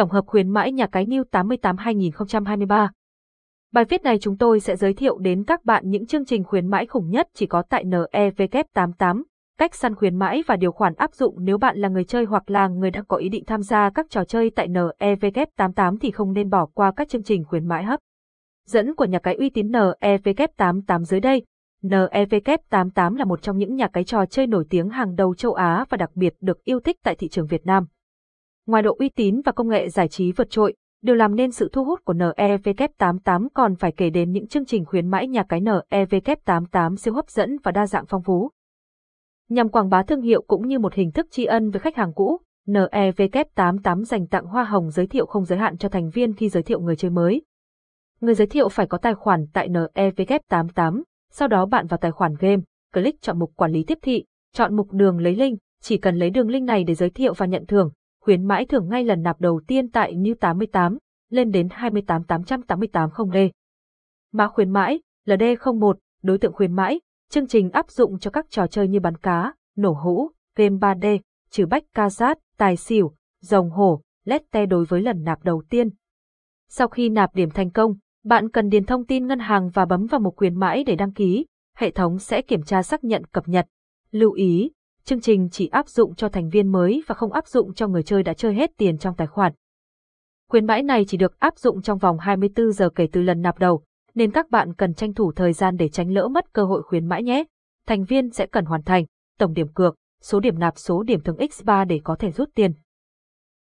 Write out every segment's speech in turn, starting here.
tổng hợp khuyến mãi nhà cái New 88 2023. Bài viết này chúng tôi sẽ giới thiệu đến các bạn những chương trình khuyến mãi khủng nhất chỉ có tại NEVK88, cách săn khuyến mãi và điều khoản áp dụng nếu bạn là người chơi hoặc là người đang có ý định tham gia các trò chơi tại NEVK88 thì không nên bỏ qua các chương trình khuyến mãi hấp. Dẫn của nhà cái uy tín NEVK88 dưới đây. NEVK88 là một trong những nhà cái trò chơi nổi tiếng hàng đầu châu Á và đặc biệt được yêu thích tại thị trường Việt Nam. Ngoài độ uy tín và công nghệ giải trí vượt trội, điều làm nên sự thu hút của NEVK88 còn phải kể đến những chương trình khuyến mãi nhà cái NEVK88 siêu hấp dẫn và đa dạng phong phú. Nhằm quảng bá thương hiệu cũng như một hình thức tri ân với khách hàng cũ, NEVK88 dành tặng hoa hồng giới thiệu không giới hạn cho thành viên khi giới thiệu người chơi mới. Người giới thiệu phải có tài khoản tại NEVK88, sau đó bạn vào tài khoản game, click chọn mục quản lý tiếp thị, chọn mục đường lấy link, chỉ cần lấy đường link này để giới thiệu và nhận thưởng, khuyến mãi thưởng ngay lần nạp đầu tiên tại New 88, lên đến 28888 0D. Mã khuyến mãi, LD01, đối tượng khuyến mãi, chương trình áp dụng cho các trò chơi như bắn cá, nổ hũ, game 3D, trừ bách ca sát, tài xỉu, rồng hổ, lette đối với lần nạp đầu tiên. Sau khi nạp điểm thành công, bạn cần điền thông tin ngân hàng và bấm vào mục khuyến mãi để đăng ký, hệ thống sẽ kiểm tra xác nhận cập nhật. Lưu ý, chương trình chỉ áp dụng cho thành viên mới và không áp dụng cho người chơi đã chơi hết tiền trong tài khoản. Khuyến mãi này chỉ được áp dụng trong vòng 24 giờ kể từ lần nạp đầu, nên các bạn cần tranh thủ thời gian để tránh lỡ mất cơ hội khuyến mãi nhé. Thành viên sẽ cần hoàn thành tổng điểm cược, số điểm nạp số điểm thưởng X3 để có thể rút tiền.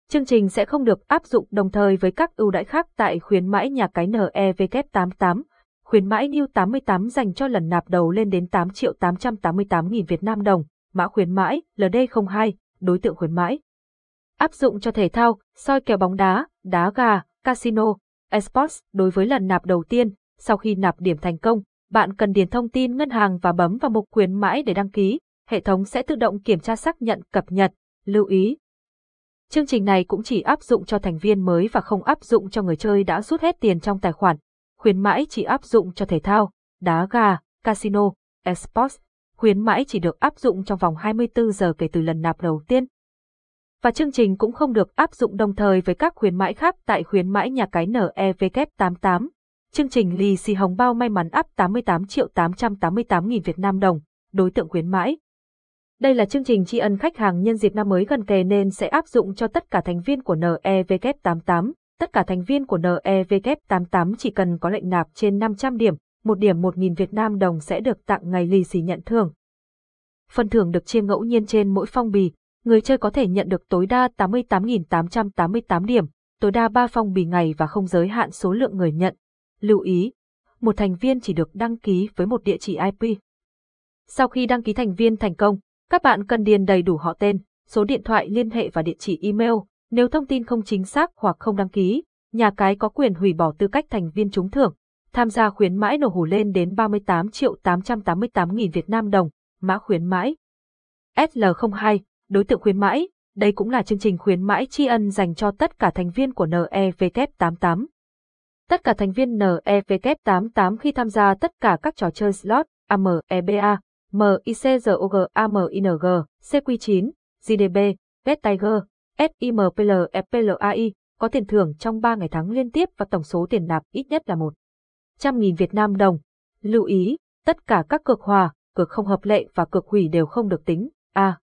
Chương trình sẽ không được áp dụng đồng thời với các ưu đãi khác tại khuyến mãi nhà cái NEVK88. Khuyến mãi New 88 dành cho lần nạp đầu lên đến 8 triệu 888 nghìn Việt Nam đồng, mã khuyến mãi LD02, đối tượng khuyến mãi. Áp dụng cho thể thao, soi kèo bóng đá, đá gà, casino, esports đối với lần nạp đầu tiên, sau khi nạp điểm thành công, bạn cần điền thông tin ngân hàng và bấm vào mục khuyến mãi để đăng ký, hệ thống sẽ tự động kiểm tra xác nhận cập nhật. Lưu ý, Chương trình này cũng chỉ áp dụng cho thành viên mới và không áp dụng cho người chơi đã rút hết tiền trong tài khoản. Khuyến mãi chỉ áp dụng cho thể thao, đá gà, casino, esports. Khuyến mãi chỉ được áp dụng trong vòng 24 giờ kể từ lần nạp đầu tiên. Và chương trình cũng không được áp dụng đồng thời với các khuyến mãi khác tại khuyến mãi nhà cái NEVK88. Chương trình lì xì hồng bao may mắn áp 88 triệu 888 nghìn Việt Nam đồng, đối tượng khuyến mãi. Đây là chương trình tri ân khách hàng nhân dịp năm mới gần kề nên sẽ áp dụng cho tất cả thành viên của NEVK88. Tất cả thành viên của NEVK88 chỉ cần có lệnh nạp trên 500 điểm, một điểm 1.000 Việt Nam đồng sẽ được tặng ngày lì xì nhận thưởng. Phần thưởng được chia ngẫu nhiên trên mỗi phong bì, người chơi có thể nhận được tối đa 88.888 điểm, tối đa 3 phong bì ngày và không giới hạn số lượng người nhận. Lưu ý, một thành viên chỉ được đăng ký với một địa chỉ IP. Sau khi đăng ký thành viên thành công, các bạn cần điền đầy đủ họ tên, số điện thoại liên hệ và địa chỉ email. Nếu thông tin không chính xác hoặc không đăng ký, nhà cái có quyền hủy bỏ tư cách thành viên trúng thưởng tham gia khuyến mãi nổ hủ lên đến 38 triệu 888 nghìn Việt Nam đồng, mã khuyến mãi. SL02, đối tượng khuyến mãi, đây cũng là chương trình khuyến mãi tri ân dành cho tất cả thành viên của NEVK88. Tất cả thành viên NEVK88 khi tham gia tất cả các trò chơi slot AMEBA, MICROG, AMING, CQ9, GDB, Bet Tiger, SIMPL, FPLAI, có tiền thưởng trong 3 ngày thắng liên tiếp và tổng số tiền nạp ít nhất là một 100.000 Việt Nam đồng. Lưu ý, tất cả các cược hòa, cược không hợp lệ và cược hủy đều không được tính. A. À,